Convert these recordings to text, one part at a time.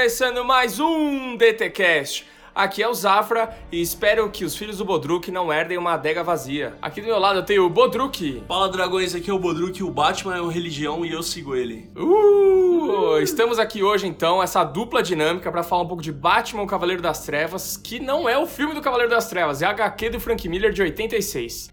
começando mais um DTCast. Aqui é o Zafra e espero que os filhos do Bodruk não herdem uma adega vazia. Aqui do meu lado eu tenho o Bodruk. Fala dragões, aqui é o Bodruk, o Batman é uma religião e eu sigo ele. Uh! Estamos aqui hoje então, essa dupla dinâmica para falar um pouco de Batman, o Cavaleiro das Trevas, que não é o filme do Cavaleiro das Trevas, é a HQ do Frank Miller de 86.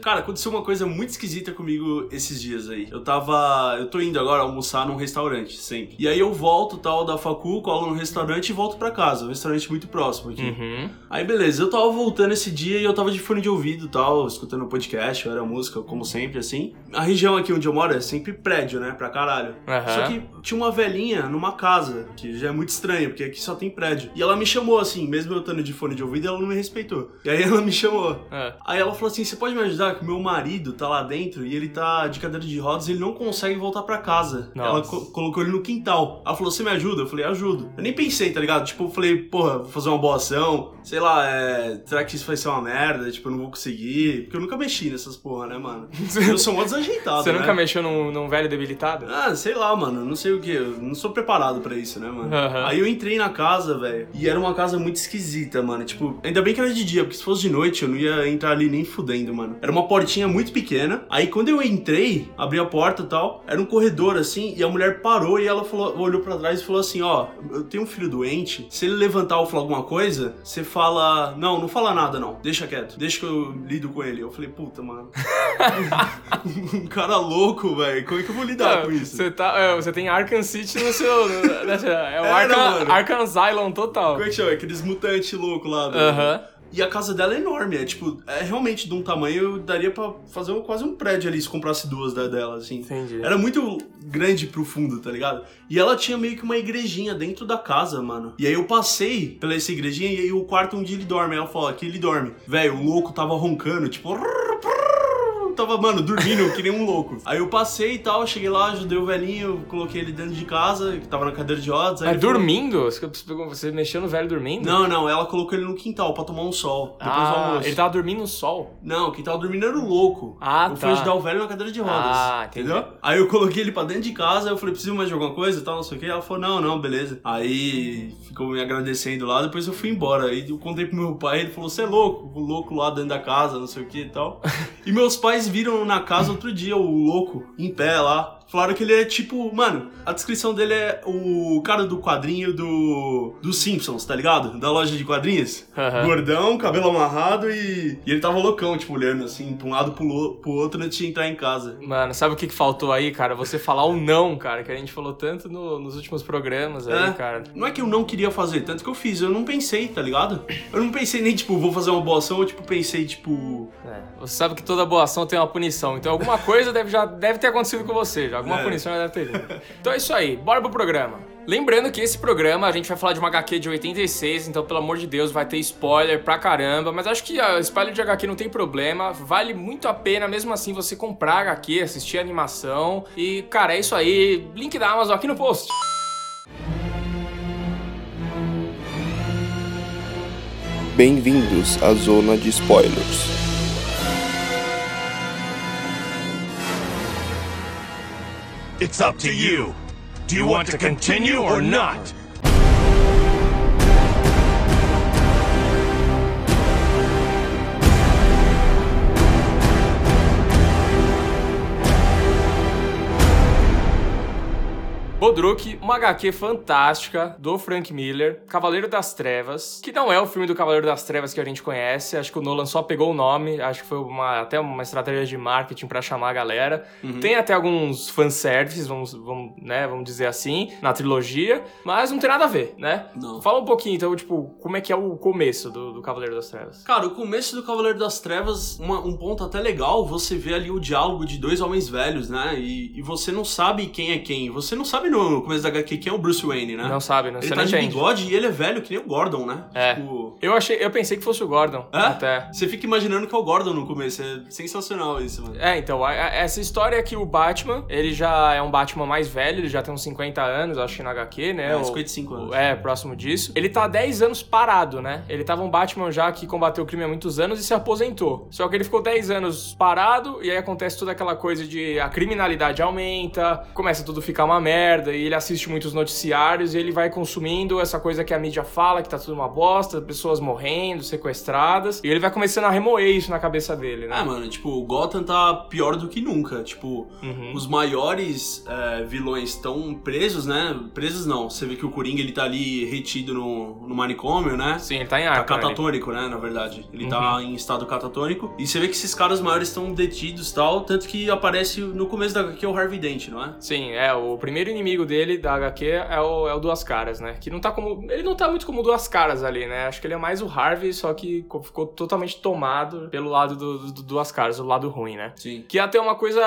Cara, aconteceu uma coisa muito esquisita comigo esses dias aí. Eu tava. Eu tô indo agora almoçar num restaurante, sempre. E aí eu volto tal da facu, colo no restaurante e volto pra casa. Um restaurante muito próximo aqui. Uhum. Aí beleza, eu tava voltando esse dia e eu tava de fone de ouvido tal, escutando podcast, era música, como sempre, assim. A região aqui onde eu moro é sempre prédio, né? Pra caralho. Aham. Só que tinha uma velhinha numa casa, que já é muito estranho, porque aqui só tem prédio. E ela me chamou assim, mesmo eu estando de fone de ouvido, ela não me respeitou. E aí ela me chamou. É. Aí ela falou assim: Você pode me ajudar? Que meu marido tá lá dentro e ele tá de cadeira de rodas e ele não consegue voltar pra casa. Nossa. Ela co- colocou ele no quintal. Ela falou: Você me ajuda? Eu falei: Ajudo. Eu nem pensei, tá ligado? Tipo, eu falei: Porra, vou fazer uma boa ação. Sei lá, é. Será que isso vai ser uma merda? Tipo, eu não vou conseguir. Porque eu nunca mexi nessas porra, né, mano? Eu sou mó desajeitado. Você né? nunca mexeu num, num velho debilitado? Ah, sei lá, mano. Não sei o que. Eu não sou preparado pra isso, né, mano? Aham. Aí eu entrei na casa, velho. E era uma casa muito esquisita, mano. Tipo, ainda bem que era de dia, porque se fosse de noite eu não ia entrar ali nem fudendo, mano. Era uma portinha muito pequena. Aí quando eu entrei, abri a porta e tal, era um corredor assim. E a mulher parou e ela falou, olhou pra trás e falou assim: Ó, eu tenho um filho doente. Se ele levantar ou falar alguma coisa, você fala: Não, não fala nada, não. Deixa quieto. Deixa que eu lido com ele. Eu falei: Puta, mano. um cara louco, velho. Como é que eu vou lidar com isso? Você, tá, é, você tem Arkham City no seu. no- é o Era, Arkham. Arkham Asylum total. Como é que chama? Aqueles mutantes loucos lá. do- Aham. E a casa dela é enorme, é tipo, é realmente de um tamanho, daria pra fazer quase um prédio ali se comprasse duas da, dela, assim. Entendi. Era muito grande e profundo, tá ligado? E ela tinha meio que uma igrejinha dentro da casa, mano. E aí eu passei pela essa igrejinha e aí o quarto onde ele dorme. Aí ela falou, aqui ele dorme. Velho, o louco tava roncando, tipo. Tava, mano, dormindo que nem um louco. Aí eu passei e tal, cheguei lá, ajudei o velhinho, coloquei ele dentro de casa, que tava na cadeira de rodas. Mas ele falou- dormindo? Você- mexeu no velho dormindo? Não, não, ela colocou ele no quintal pra tomar um sol. Depois do Ah, almoço. ele tava dormindo no sol. Não, quem tava dormindo era o louco. Ah, eu tá. fui ajudar o velho na cadeira de rodas. Ah, entendi. entendeu? Aí eu coloquei ele pra dentro de casa, eu falei, preciso mais de alguma coisa e tal, não sei o que. Ela falou, não, não, beleza. Aí ficou me agradecendo lá, depois eu fui embora. Aí eu contei pro meu pai, ele falou, você é louco, o louco lá dentro da casa, não sei o que e tal. e meus pais viram na casa outro dia o louco em pé lá. Falaram que ele é tipo, mano, a descrição dele é o cara do quadrinho do. dos Simpsons, tá ligado? Da loja de quadrinhos. Aham. Gordão, cabelo amarrado e. E ele tava loucão, tipo, olhando assim, pra um lado pro, pro outro antes de entrar em casa. Mano, sabe o que, que faltou aí, cara? Você falar o não, cara, que a gente falou tanto no- nos últimos programas aí, É. cara. Não é que eu não queria fazer, tanto que eu fiz, eu não pensei, tá ligado? Eu não pensei nem, tipo, vou fazer uma boa ação, eu, tipo, pensei, tipo. É, você sabe que toda boa ação tem uma punição, então alguma coisa deve, já deve ter acontecido com você, já. Alguma É. punição deve ter. Então é isso aí, bora pro programa. Lembrando que esse programa a gente vai falar de uma HQ de 86, então pelo amor de Deus vai ter spoiler pra caramba, mas acho que a spoiler de HQ não tem problema, vale muito a pena mesmo assim você comprar HQ, assistir a animação e, cara, é isso aí, link da Amazon aqui no post. Bem-vindos à zona de spoilers. It's up to you. Do you want to continue or not? Bodruk, uma HQ fantástica do Frank Miller, Cavaleiro das Trevas, que não é o filme do Cavaleiro das Trevas que a gente conhece, acho que o Nolan só pegou o nome, acho que foi uma- até uma estratégia de marketing pra chamar a galera. Tem até alguns fanservices, vamos, vamos, né, vamos dizer assim, na trilogia, mas não tem nada a ver, né? Não. Fala um pouquinho, então, tipo, como é que é o começo do, do Cavaleiro das Trevas? Cara, o começo do Cavaleiro das Trevas, uma- um ponto até legal, você vê ali o diálogo de dois homens velhos, né? E, e você não sabe quem é quem. Você não sabe no começo da HQ quem é o Bruce Wayne, né? Não sabe, né? Ele Você tá não de entende. bigode e ele é velho que nem o Gordon, né? É. Tipo... Eu achei, eu pensei que fosse o Gordon, É? até. Você fica imaginando que é o Gordon no começo. É sensacional isso, mano. É, então, a- a- essa história é que o Batman, ele já é um Batman mais velho, ele já tem uns 50 anos, acho que na HQ, né? É, Ou- 55 anos. É, próximo disso. Ele tá há 10 anos parado, né? Ele tava um Batman já que combateu o crime há muitos anos e se aposentou. Só que ele ficou 10 anos parado e aí acontece toda aquela coisa de a criminalidade aumenta, começa tudo a ficar uma merda, merda e ele assiste muitos noticiários e ele vai consumindo essa coisa que a mídia fala, que tá tudo uma bosta, pessoas morrendo, sequestradas, e ele vai começando a remoer isso na cabeça dele, né? Ah, mano, tipo, o Gotham tá pior do que nunca. Tipo, Uhum. os maiores é, vilões estão presos, né? Presos não. Você vê que o Coringa ele tá ali retido no, no manicômio, né? Sim, ele tá em Tá arco. né? catatônico, né, na verdade. Ele tá Uhum. em estado catatônico. E você vê que esses caras maiores estão detidos e tal. Tanto que aparece no começo da HQ o Harvey Dent, não é? Sim, é, o primeiro inimigo dele, da HQ, é o, é o Duas Caras, né? Que não tá como. Ele não tá muito como Duas Caras ali, né? Acho que ele é mais o Harvey, só que co- ficou totalmente tomado pelo lado do, do- do Duas Caras, o lado ruim, né? Sim. Que até uma coisa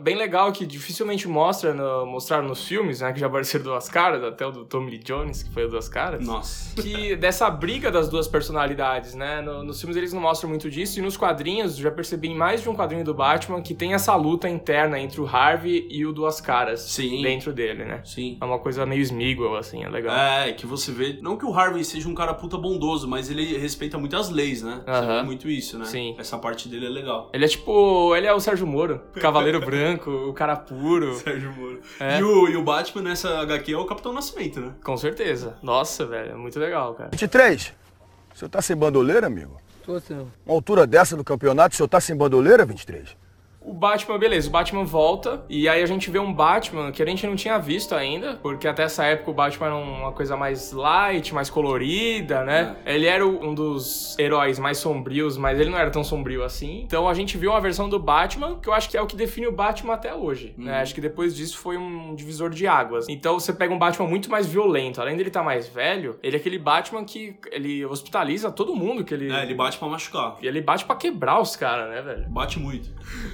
bem legal que dificilmente mostra no, mostraram nos filmes, né? Que já apareceram duas caras, até o do Tommy Lee Jones, que foi o duas caras. Nossa. Que dessa briga das duas personalidades, né? No- nos filmes eles não mostram muito disso, e nos quadrinhos, já percebi em mais de um quadrinho do Batman que tem essa luta interna entre o Harvey e o Duas Caras Sim. dentro dele, né? Sim. É uma coisa meio Smiggle, assim, é legal. É, que você vê. Não que o Harvey seja um cara puta bondoso, mas ele respeita muito as leis, né? Você Aham. vê muito isso, né? Sim. Essa parte dele é legal. Ele é tipo. Ele é o Sérgio Moro, Cavaleiro Branco, o cara puro. Sérgio Moro. É. E, o, e o Batman nessa HQ é o Capitão Nascimento, né? Com certeza. Nossa, velho, é muito legal, cara. 23. O senhor tá sem bandoleira, amigo? Tô assim, Uma altura dessa do campeonato, o senhor tá sem bandoleira, 23? O Batman, beleza, o Batman volta, e aí a gente vê um Batman que a gente não tinha visto ainda, porque até essa época o Batman era uma coisa mais light, mais colorida, né? Ele era um dos heróis mais sombrios, mas ele não era tão sombrio assim. Então a gente viu uma versão do Batman, que eu acho que é o que define o Batman até hoje, né? Acho que depois disso foi um divisor de águas. Então você pega um Batman muito mais violento, além dele estar mais velho, ele é aquele Batman que ele hospitaliza todo mundo que ele... É, ele bate pra machucar. E ele bate pra quebrar os caras, né, velho? Bate muito.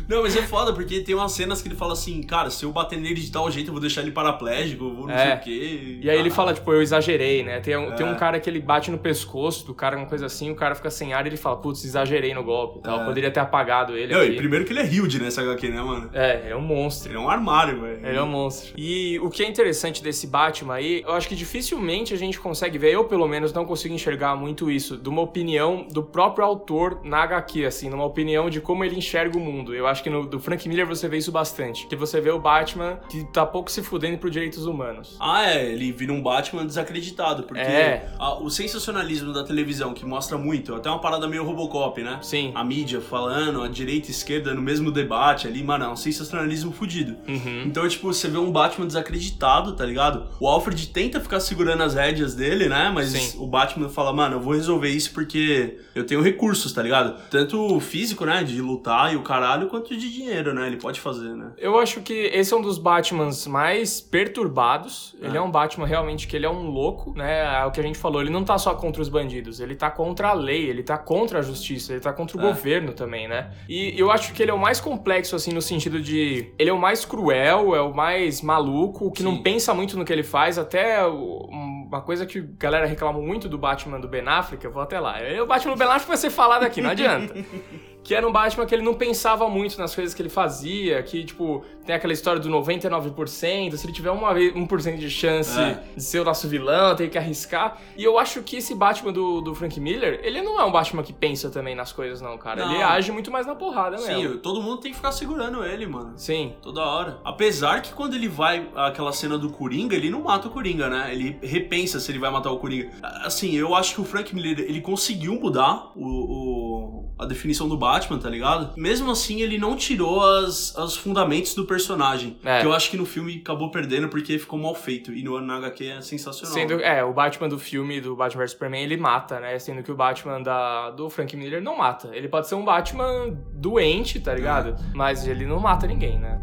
Não, mas é foda, porque tem umas cenas que ele fala assim, cara, se eu bater nele de tal jeito, eu vou deixar ele paraplégico, eu vou não É. sei o quê. E aí ele Caralho. fala, tipo, eu exagerei, né? Tem, um- tem É. um cara que ele bate no pescoço do cara, uma coisa assim, o cara fica sem ar e ele fala, putz, exagerei no golpe e tal. É. Poderia ter apagado ele Não, e primeiro que ele é Hilde nessa HQ, né, mano? É, ele é um monstro. Ele é um armário, velho. Ele é um monstro. E o que é interessante desse Batman aí, eu acho que dificilmente a gente consegue ver, eu pelo menos não consigo enxergar muito isso, de uma opinião do próprio autor na HQ, assim, numa opinião de como ele enxerga o mundo. Eu acho que no do Frank Miller você vê isso bastante. Que você vê o Batman que tá pouco se fudendo por direitos humanos. Ah, é, ele vira um Batman desacreditado, porque É. a- o sensacionalismo da televisão, que mostra muito, até uma parada meio Robocop, né? Sim. A mídia falando, a direita e a esquerda no mesmo debate ali, mano, é um sensacionalismo fudido. Uhum. Então, tipo, você vê um Batman desacreditado, tá ligado? O Alfred tenta ficar segurando as rédeas dele, né? Mas Sim. o Batman fala, mano, eu vou resolver isso porque eu tenho recursos, tá ligado? Tanto físico, né? De lutar e o caralho, quanto de dinheiro, né? Ele pode fazer, né? Eu acho que esse é um dos Batmans mais perturbados. Ele é um Batman realmente que ele é um louco, né? É o que a gente falou, ele não tá só contra os bandidos, ele tá contra a lei, ele tá contra a justiça, ele tá contra o É. governo também, né? E eu acho que ele é o mais complexo, assim, no sentido de. Ele é o mais cruel, é o mais maluco, que não Sim. pensa muito no que ele faz, até o- uma coisa que a galera reclama muito do Batman do Ben Affleck, eu vou até lá. O Batman do Ben Affleck vai ser falado aqui, não adianta. Que era um Batman que ele não pensava muito nas coisas que ele fazia, que, tipo, tem aquela história do 99%, se ele tiver uma vez 1% de chance É. de ser o nosso vilão, tem que arriscar. E eu acho que esse Batman do, do Frank Miller, ele não é um Batman que pensa também nas coisas, não, cara. Não. Ele age muito mais na porrada Sim, mesmo. todo mundo tem que ficar segurando ele, mano. Sim. Toda hora. Apesar que quando ele vai aquela cena do Coringa, ele não mata o Coringa, né? Ele repensa se ele vai matar o Coringa. Assim, eu acho que o Frank Miller, ele conseguiu mudar o, o- a definição do Batman, tá ligado? Mesmo assim, ele não tirou as, os fundamentos do personagem. É. Que eu acho que no filme acabou perdendo porque ficou mal feito. E no, na HQ é sensacional. Sendo, é, o Batman do filme do Batman vs Superman, ele mata, né? Sendo que o Batman da, do Frank Miller não mata. Ele pode ser um Batman doente, tá ligado? Mas ele não mata ninguém, né?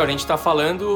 Então, a gente tá falando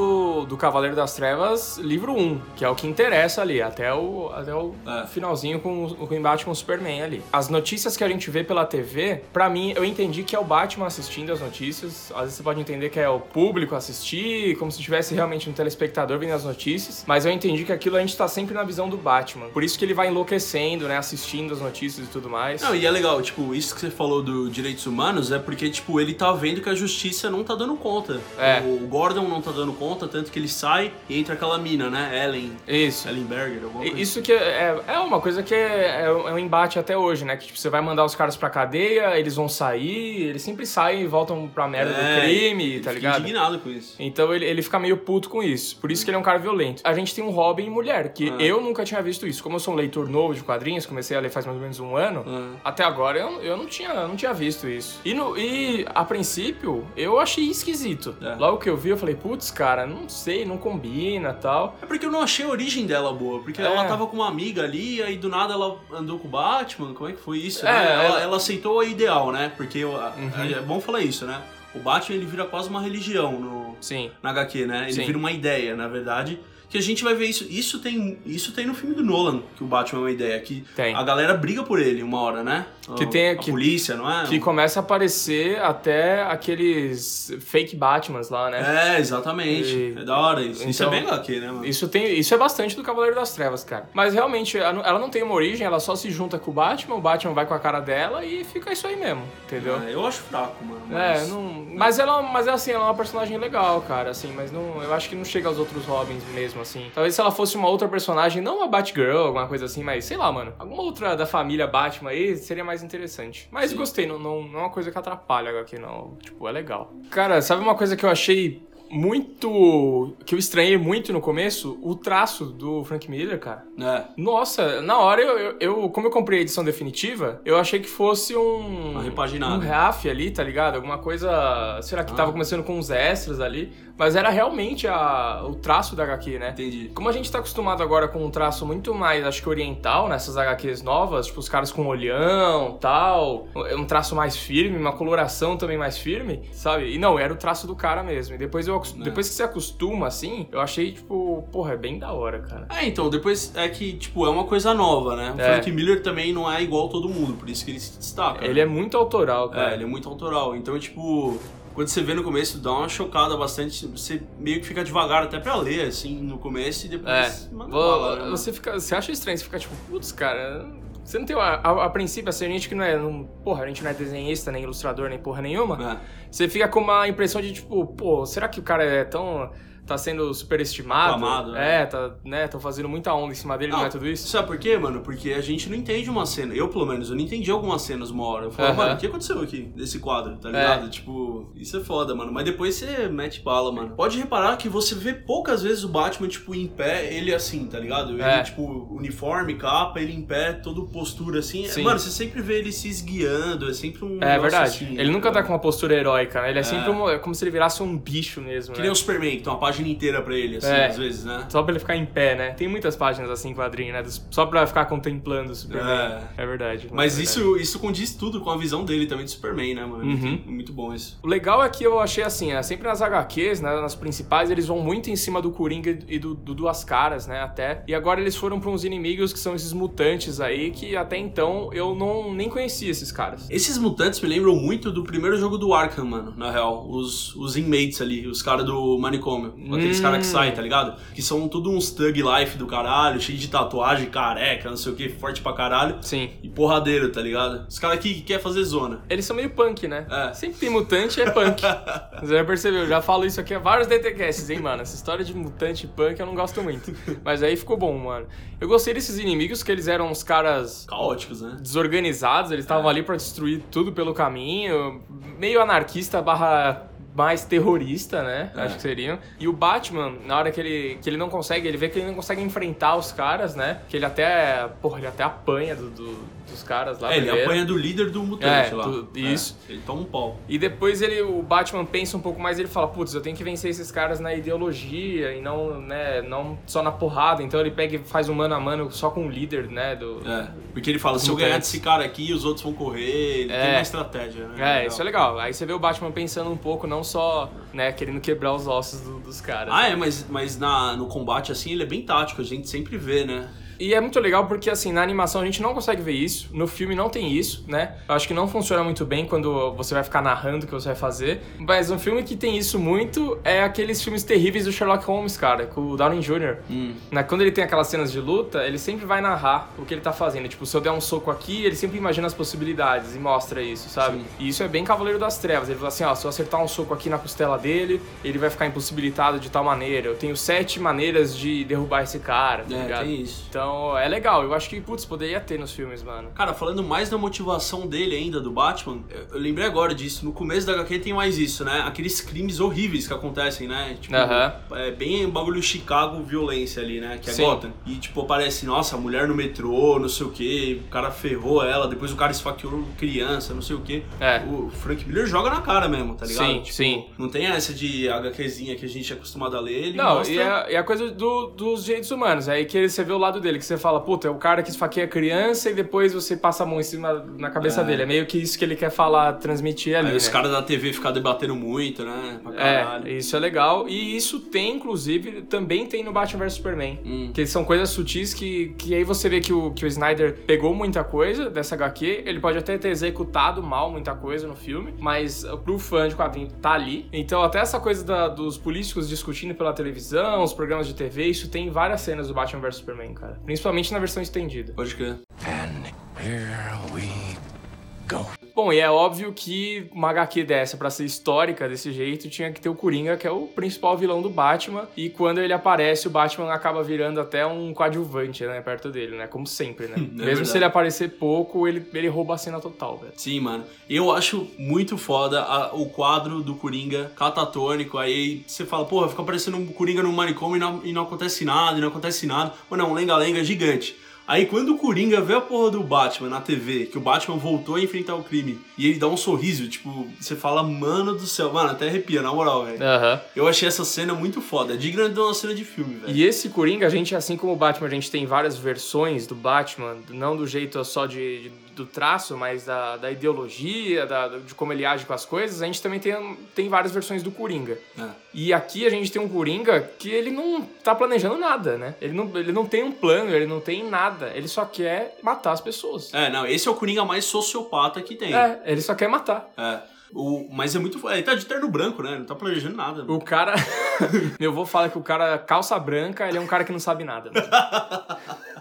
do Cavaleiro das Trevas, livro 1, que é o que interessa ali, até o, até o É. finalzinho com, o- com o embate com o Superman ali. As notícias que a gente vê pela TV, pra mim, eu entendi que é o Batman assistindo as notícias. Às vezes você pode entender que é o público assistir, como se tivesse realmente um telespectador vendo as notícias. Mas eu entendi que aquilo a gente tá sempre na visão do Batman. Por isso que ele vai enlouquecendo, né? Assistindo as notícias e tudo mais. Não, e é legal, tipo, isso que você falou do direitos humanos é porque, tipo, ele tá vendo que a justiça não tá dando conta. É. O Gordon não tá dando conta, tanto que ele sai e entra aquela mina, né? Ellen. Isso. Ellenberger, alguma coisa. Isso que é, é uma coisa que é, é um é um embate até hoje, né? Que tipo, você vai mandar os caras pra cadeia, eles vão sair, eles sempre saem e voltam pra merda É, do crime, ele tá ligado? indignado com isso. Então ele, ele fica meio puto com isso. Por isso que ele é um cara violento. A gente tem um Robin mulher, que Ah. eu nunca tinha visto isso. Como eu sou um leitor novo de quadrinhos, comecei a ler faz mais ou menos um ano, Ah. até agora eu, eu não, tinha, eu não tinha visto isso. E, no, e a princípio, eu achei esquisito. É. Logo que eu vi, eu falei, putz, cara, não sei, não combina tal. É porque eu não achei a origem dela boa, porque É. ela tava com uma amiga ali, aí do nada ela andou com o Batman, como é que foi isso? É, né? ela, ela- ela aceitou a ideal, né? Porque eu- Uhum. é bom falar isso, né? O Batman ele vira quase uma religião no, Sim. na HQ, né? Ele Sim. vira uma ideia, na verdade. Que a gente vai ver isso. Isso tem, isso tem no filme do Nolan, que o Batman é uma ideia. Que Tem. a galera briga por ele uma hora, né? Que A- tem- a que- polícia, não é? Que começa a aparecer até aqueles fake Batmans lá, né? É, exatamente. E- É da hora isso. isso é Então, bem HQ, né, mano? Isso, tem, isso é bastante do Cavaleiro das Trevas, cara. Mas realmente, ela não- tem uma origem, ela só se junta com o Batman, o Batman vai com a cara dela e fica isso aí mesmo, entendeu? É, eu acho fraco, mano. É, mas- não, mas ela, mas é assim, ela é uma personagem legal, cara, assim, mas não, eu acho que não chega aos outros Robins mesmo, assim. Talvez se ela fosse uma outra personagem, não uma Batgirl, alguma coisa assim, mas sei lá, mano, alguma outra da família Batman aí seria mais interessante. Mas Sim. gostei, não, não, não é uma coisa que atrapalha aqui, não. Tipo, é legal. Cara, sabe uma coisa que eu achei muito. que eu estranhei muito no começo? O traço do Frank Miller, cara. É. Nossa, na hora eu, eu, eu- como eu comprei a edição definitiva, eu achei que fosse um. Uma repaginada. Um RAF ali, tá ligado? Alguma coisa. Será que Ah. tava começando com uns extras ali? Mas era realmente a, o traço da HQ, né? Entendi. Como a gente tá acostumado agora com um traço muito mais, acho que oriental, nessas HQs novas, tipo os caras com olhão tal, um traço mais firme, uma coloração também mais firme, sabe? E não, era o traço do cara mesmo. E depois, eu, acos- É. depois que você acostuma assim, eu achei, tipo, porra, é bem da hora, cara. É, então, depois é que, tipo, é uma coisa nova, né? O É. Frank Miller também não é igual todo mundo, por isso que ele se destaca. Ele é muito autoral, cara. É, ele é muito autoral. Então, tipo, quando você vê no começo, dá uma chocada bastante. Você meio que fica devagar até pra ler, assim, no começo e É, depois manda Vo- bala, né, mano? você fica, você acha estranho, você fica tipo, putz, cara, você não tem a, a, a princípio assim, a gente que não é, não, porra, a gente não é desenhista, nem ilustrador, nem porra nenhuma. É. Você fica com uma impressão de tipo, pô, será que o cara é tão tá sendo superestimado? Aclamado, né? É, tá, né, tão fazendo muita onda em cima dele, não, é tudo isso? Sabe por quê, mano? Porque a gente não entende uma cena. Eu, pelo menos, eu não entendi algumas cenas uma hora. Eu falo, mano, o que aconteceu aqui nesse quadro, tá É. ligado? Tipo, isso é foda, mano. Mas depois você mete bala, mano. Pode reparar que você vê poucas vezes o Batman, tipo, em pé, ele assim, tá ligado? Ele, É. tipo, uniforme, capa, ele em pé, todo postura assim. Sim. Mano, você sempre vê ele se esguiando, é sempre um. É negócio verdade. assim, ele nunca tá ligado? com uma postura heróica, né? Ele é, sempre um, é como se ele virasse um bicho mesmo, Que né? nem o Superman, que tem uma página inteira pra ele, assim, É. às vezes, né? Só pra ele ficar em pé, né? Tem muitas páginas assim quadrinho, né? Só pra ficar contemplando o Superman. É, verdade. Mas é verdade. isso, isso condiz tudo com a visão dele também de Superman, né, mano? É Uhum. muito, muito bom isso. O legal é que eu achei assim, é, sempre nas HQs, né, nas principais, eles vão muito em cima do Coringa e do, do Duas Caras, né, até. E agora eles foram pra uns inimigos que são esses mutantes aí, que até então eu não nem conhecia esses caras. Esses mutantes me lembram muito do primeiro jogo do Arkham, mano, na real. Os, os inmates ali, os caras do manicômio. Aqueles Hum. caras que saem, tá ligado? Que são tudo uns thug life do caralho, cheio de tatuagem, careca, não sei o que, forte pra caralho. Sim. E porradeiro, tá ligado? Os caras que, que quer fazer zona. Eles são meio punk, né? É. Sempre tem mutante é punk. Você já percebeu, eu já falo isso aqui há vários DTCasts, hein, mano? Essa história de mutante punk eu não gosto muito. Mas aí ficou bom, mano. Eu gostei desses inimigos, que eles eram uns caras Caóticos, né? desorganizados, eles estavam ali pra destruir tudo pelo caminho, meio anarquista barra mais terrorista, né? É. Acho que seriam. E o Batman, na hora que ele, que ele não consegue, ele vê que ele não consegue enfrentar os caras, né? Que ele até, porra, ele até apanha do, do, dos caras lá. É, ele primeiro. apanha do líder do mutante É, lá. do- É, isso. ele toma um pau. E depois ele, o Batman pensa um pouco mais e ele fala, putz, eu tenho que vencer esses caras na ideologia e não, né, não só na porrada. Então ele pega e faz um mano a mano só com o líder, né, do... É, porque ele fala, se eu Mutantes. ganhar desse cara aqui, os outros vão correr, ele tem É. uma estratégia, né? É, isso é legal. Aí você vê o Batman pensando um pouco, não só, né, querendo quebrar os ossos do- dos caras. Ah, é, mas, mas na, no combate, assim, ele é bem tático, a gente sempre vê, né? E é muito legal porque, assim, na animação a gente não consegue ver isso, no filme não tem isso, né? Eu acho que não funciona muito bem quando você vai ficar narrando o que você vai fazer. Mas um filme que tem isso muito é aqueles filmes terríveis do Sherlock Holmes, cara, com o Downey Jr. Né? Quando ele tem aquelas cenas de luta, ele sempre vai narrar o que ele tá fazendo. Tipo, se eu der um soco aqui, ele sempre imagina as possibilidades e mostra isso, sabe? E isso é bem Cavaleiro das Trevas. Ele fala assim, ó, se eu acertar um soco aqui na costela dele, ele vai ficar impossibilitado de tal maneira. Eu tenho sete maneiras de derrubar esse cara, tá É, ligado? tem isso. Então, é legal. Eu acho que, putz, poderia ter nos filmes, mano. Cara, falando mais da motivação dele ainda, do Batman, eu- lembrei agora disso. No começo da HQ tem mais isso, né? Aqueles crimes horríveis que acontecem, né? Tipo, é bem bagulho Chicago violência ali, né? Que é Sim. Gotham. E, tipo, aparece, nossa, mulher no metrô, não sei o quê, o cara ferrou ela, depois o cara esfaqueou criança, não sei o quê. É. O Frank Miller joga na cara mesmo, tá ligado? Sim, Tipo, sim. Não tem essa de HQzinha que a gente é acostumado a ler, Não, mostra... e é, e a coisa do- dos direitos humanos. Aí que você vê o lado dele, que você fala, puta, é o cara que esfaqueia a criança e depois você passa a mão em cima na cabeça dele. É meio que isso que ele quer falar, transmitir ali. Aí os né? caras da TV ficam debatendo muito, né? É, isso é legal. E isso tem, inclusive, também tem no Batman vs Superman. Hum. Que são coisas sutis que, que aí você vê que o, que o Snyder pegou muita coisa dessa HQ. Ele pode até ter executado mal muita coisa no filme, mas pro fã de quadrinho tá ali. Então, até essa coisa da- dos políticos discutindo pela televisão, os programas de TV, isso tem em várias cenas do Batman vs Superman, cara. Principalmente na versão estendida. Pode crer. And here we Bom, e é óbvio que uma HQ dessa, pra ser histórica desse jeito, tinha que ter o Coringa, que é o principal vilão do Batman. E quando ele aparece, o Batman acaba virando até um coadjuvante, né? Perto dele, né? Como sempre, né? Mesmo verdade. se ele aparecer pouco, ele, ele rouba a cena total, velho. Sim, mano. Eu acho muito foda a- o quadro do Coringa catatônico. Aí você fala, porra, fica parecendo um Coringa no manicômio e não, e não acontece nada, e não acontece nada. É um lenga-lenga gigante. Aí quando o Coringa vê a porra do Batman na TV, que o Batman voltou a enfrentar o crime, e ele dá um sorriso, tipo, você fala, mano do céu, mano, até arrepia, na moral, velho. Aham. Eu achei essa cena muito foda, é digna de uma cena de filme, velho. E esse Coringa, a gente, assim como o Batman, a gente tem várias versões do Batman, não do jeito só de, de- do traço, mas da, da ideologia, da, de como ele age com as coisas, a gente também tem, tem várias versões do Coringa. É. E aqui a gente tem um Coringa que ele não tá planejando nada, né? Ele não, ele não tem um plano, ele não tem nada. Ele só quer matar as pessoas. É, não, esse é o Coringa mais sociopata que tem. É, ele só quer matar. É. O, mas é muito. Ele tá de terno branco, né? Não tá planejando nada. O cara. Meu avô fala que o cara, calça branca, ele é um cara que não sabe nada.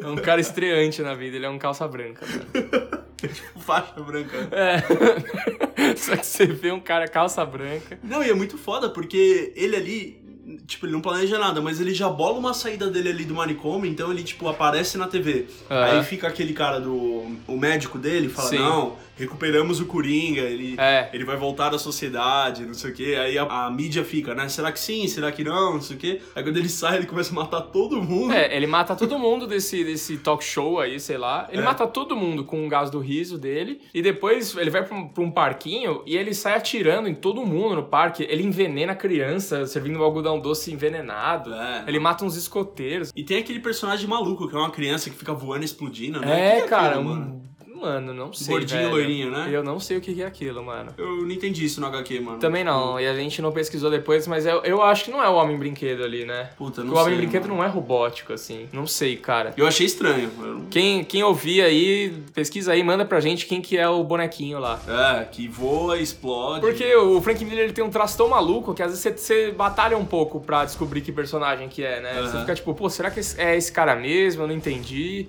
É um cara estreante na vida, ele é um calça branca. mano. Faixa branca. É. Só que você vê um cara calça branca. Não, e é muito foda, porque ele ali. Tipo, ele não planeja nada, mas ele já bola uma saída dele ali do manicômio, então ele, tipo, aparece na TV. Aham. Aí fica aquele cara do. O médico dele fala: Sim. Não, recuperamos o Coringa, ele, É. ele vai voltar à sociedade, não sei o quê. Aí a, a mídia fica, né? Será que sim? Será que não? Não sei o quê. Aí quando ele sai, ele começa a matar todo mundo. É, ele mata todo mundo desse, desse talk show aí, sei lá. Ele É. mata todo mundo com o gás do riso dele. E depois ele vai pra um, pra um parquinho e ele sai atirando em todo mundo no parque. Ele envenena a criança, servindo um algodão doce envenenado. É. Ele mata uns escoteiros. E tem aquele personagem maluco, que é uma criança que fica voando e explodindo, né? É, que cara, aquilo, um- mano? Não sei. Gordinho, velho. loirinho, né? Eu não sei o que é aquilo, mano. Eu não entendi isso no HQ, mano. Também não, e a gente não pesquisou depois, mas eu, eu acho que não é o Homem-Brinquedo ali, né? Puta, não o Homem sei, Brinquedo mano. não é robótico, assim. Não sei, cara. Eu achei estranho. eu Quem, quem ouvir aí, pesquisa aí, manda pra gente quem que é o bonequinho lá. É, que voa, explode. Porque o Frank Miller ele tem um traço tão maluco que às vezes você, você batalha um pouco pra descobrir que personagem que é, né? Você Aham. fica tipo, pô, será que é esse cara mesmo? Eu não entendi.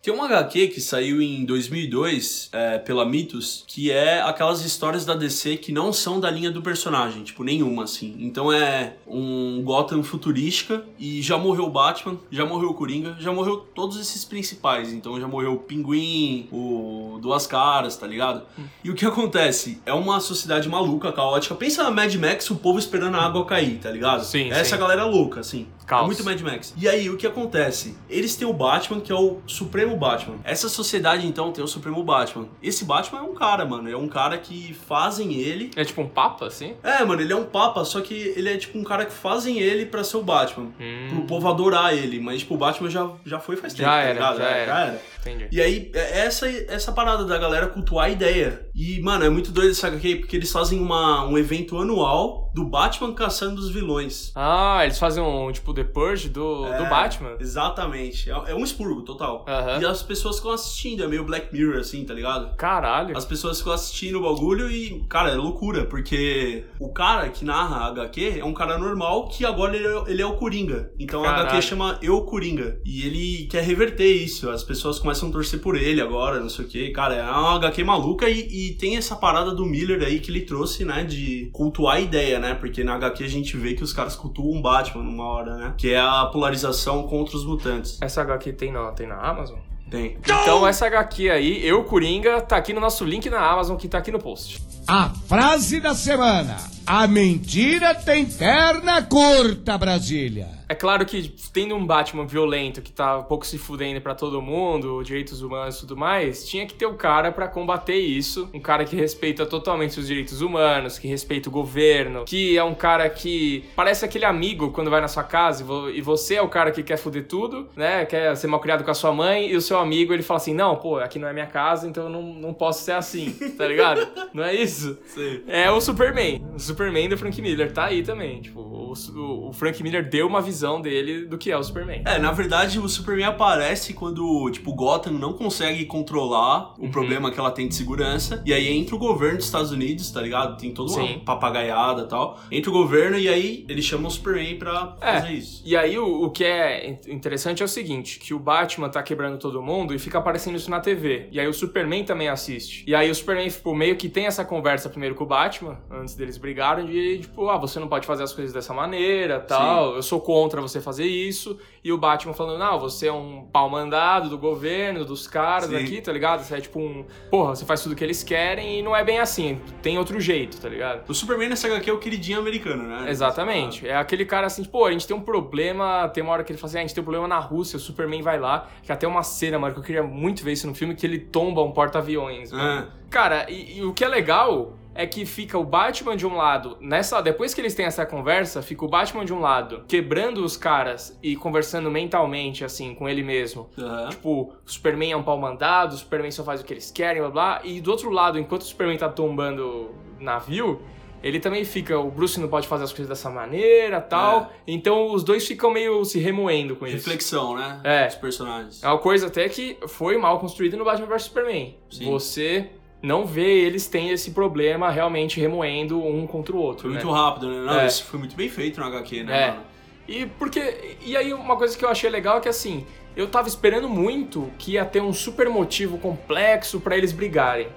Tem uma HQ que saiu em 2002 é, pela Mitos, que é aquelas histórias da DC que não são da linha do personagem, tipo, nenhuma, assim. Então é um Gotham futurística e já morreu o Batman, já morreu o Coringa, já morreu todos esses principais. Então já morreu o Pinguim, o Duas Caras, tá ligado? E o que acontece? É uma sociedade maluca, caótica. Pensa na Mad Max, o povo esperando a água cair, tá ligado? Sim, Essa sim. galera louca, assim. Caos. É muito Mad Max. E aí, o que acontece? Eles têm o Batman, que é o Supremo Batman. Essa sociedade, então, tem o Supremo Batman. Esse Batman é um cara, mano. É um cara que fazem ele. É tipo um papa, assim? É, mano, ele é um papa, só que ele é tipo um cara que fazem ele pra ser o Batman. Pro povo adorar ele. Mas, tipo, o Batman já, já foi faz tempo, Já tá era, ligado? já É, era. Entendi. E aí, é essa, essa parada da galera cultuar a ideia. E, mano, é muito doido esse HQ, porque eles fazem uma, um evento anual do Batman caçando os vilões. Ah, eles fazem um tipo The Purge do, do É, Batman. Exatamente. É, é um expurgo total. Aham. E as pessoas ficam assistindo, é meio Black Mirror, assim, tá ligado? Caralho. As pessoas ficam assistindo o bagulho e, cara, é loucura, porque o cara que narra a HQ é um cara normal que agora ele é, ele é o Coringa. Então a Caralho. HQ chama Eu Coringa. E ele quer reverter isso. As pessoas começam a torcer por ele agora, não sei o quê. Cara, é uma HQ maluca e, e tem essa parada do Miller aí que ele trouxe, né, de cultuar a ideia, né? Porque na HQ a gente vê que os caras cultuam Batman numa hora, né? Que é a polarização contra os mutantes. Essa HQ tem na, tem na Amazon? Tem. Então essa HQ aí, Eu Coringa, tá aqui no nosso link na Amazon, que tá aqui no post. A frase da semana. A mentira tem perna curta, Brasília. É claro que tendo um Batman violento que tá um pouco se fudendo pra todo mundo, direitos humanos e tudo mais, tinha que ter o cara pra combater isso. Um cara que respeita totalmente os direitos humanos, que respeita o governo, que é um cara que parece aquele amigo quando vai na sua casa e vo- você é o cara que quer fuder tudo, né? Quer ser mal criado com a sua mãe e o seu amigo ele fala assim: Não, pô, aqui não é minha casa, então eu não, não posso ser assim, tá ligado? não é isso? Sei. É o Superman. O Superman do Frank Miller tá aí também. Tipo, o- o Frank Miller deu uma visão dele do que é o Superman. É, na verdade, o Superman aparece quando, tipo, Gotham não consegue controlar Uhum. o problema que ela tem de segurança. E aí entra o governo dos Estados Unidos, tá ligado? Tem toda uma Sim. papagaiada e tal. Entra o governo e aí eles chamam o Superman pra É. fazer isso. E aí o, o que é in- interessante é o seguinte, que o Batman tá quebrando todo mundo e fica aparecendo isso na TV. E aí o Superman também assiste. E aí o Superman, tipo, meio que tem essa conversa primeiro com o Batman, antes deles brigarem, de tipo, ah, você não pode fazer as coisas dessa maneira, tal, eu sou contra você fazer isso. E o Batman falando, não, você é um pau mandado do governo, dos caras Sim. aqui, tá ligado? Você é tipo um, porra, você faz tudo o que eles querem e não é bem assim, tem outro jeito, tá ligado? O Superman nessa HQ é o queridinho americano, né? Exatamente. É aquele cara assim, tipo, pô, a gente tem um problema. Tem uma hora que ele fala assim, ah, a gente tem um problema na Rússia, o Superman vai lá. Que até uma cena, mano, que eu queria muito ver isso no filme, que ele tomba um porta-aviões. Ah, Cara, e, e o que é legal é que fica o Batman de um lado, nessa depois que eles têm essa conversa, fica o Batman de um lado, quebrando os caras e conversando mentalmente, assim, com ele mesmo. aham. Tipo, o Superman é um pau mandado, o Superman só faz o que eles querem, blá blá. E do outro lado, enquanto o Superman tá tombando navio, ele também fica, o Bruce não pode fazer as coisas dessa maneira tal. Então os dois ficam meio se remoendo com isso. Reflexão, né? É. Dos personagens. É uma coisa até que foi mal construída no Batman vs Superman. Sim. Você não vê eles têm esse problema realmente remoendo um contra o outro. Foi né? muito rápido, né? Não, É. isso foi muito bem feito no HQ, né, É. mano? E porque. E aí, uma coisa que eu achei legal é que assim, eu tava esperando muito que ia ter um super motivo complexo pra eles brigarem.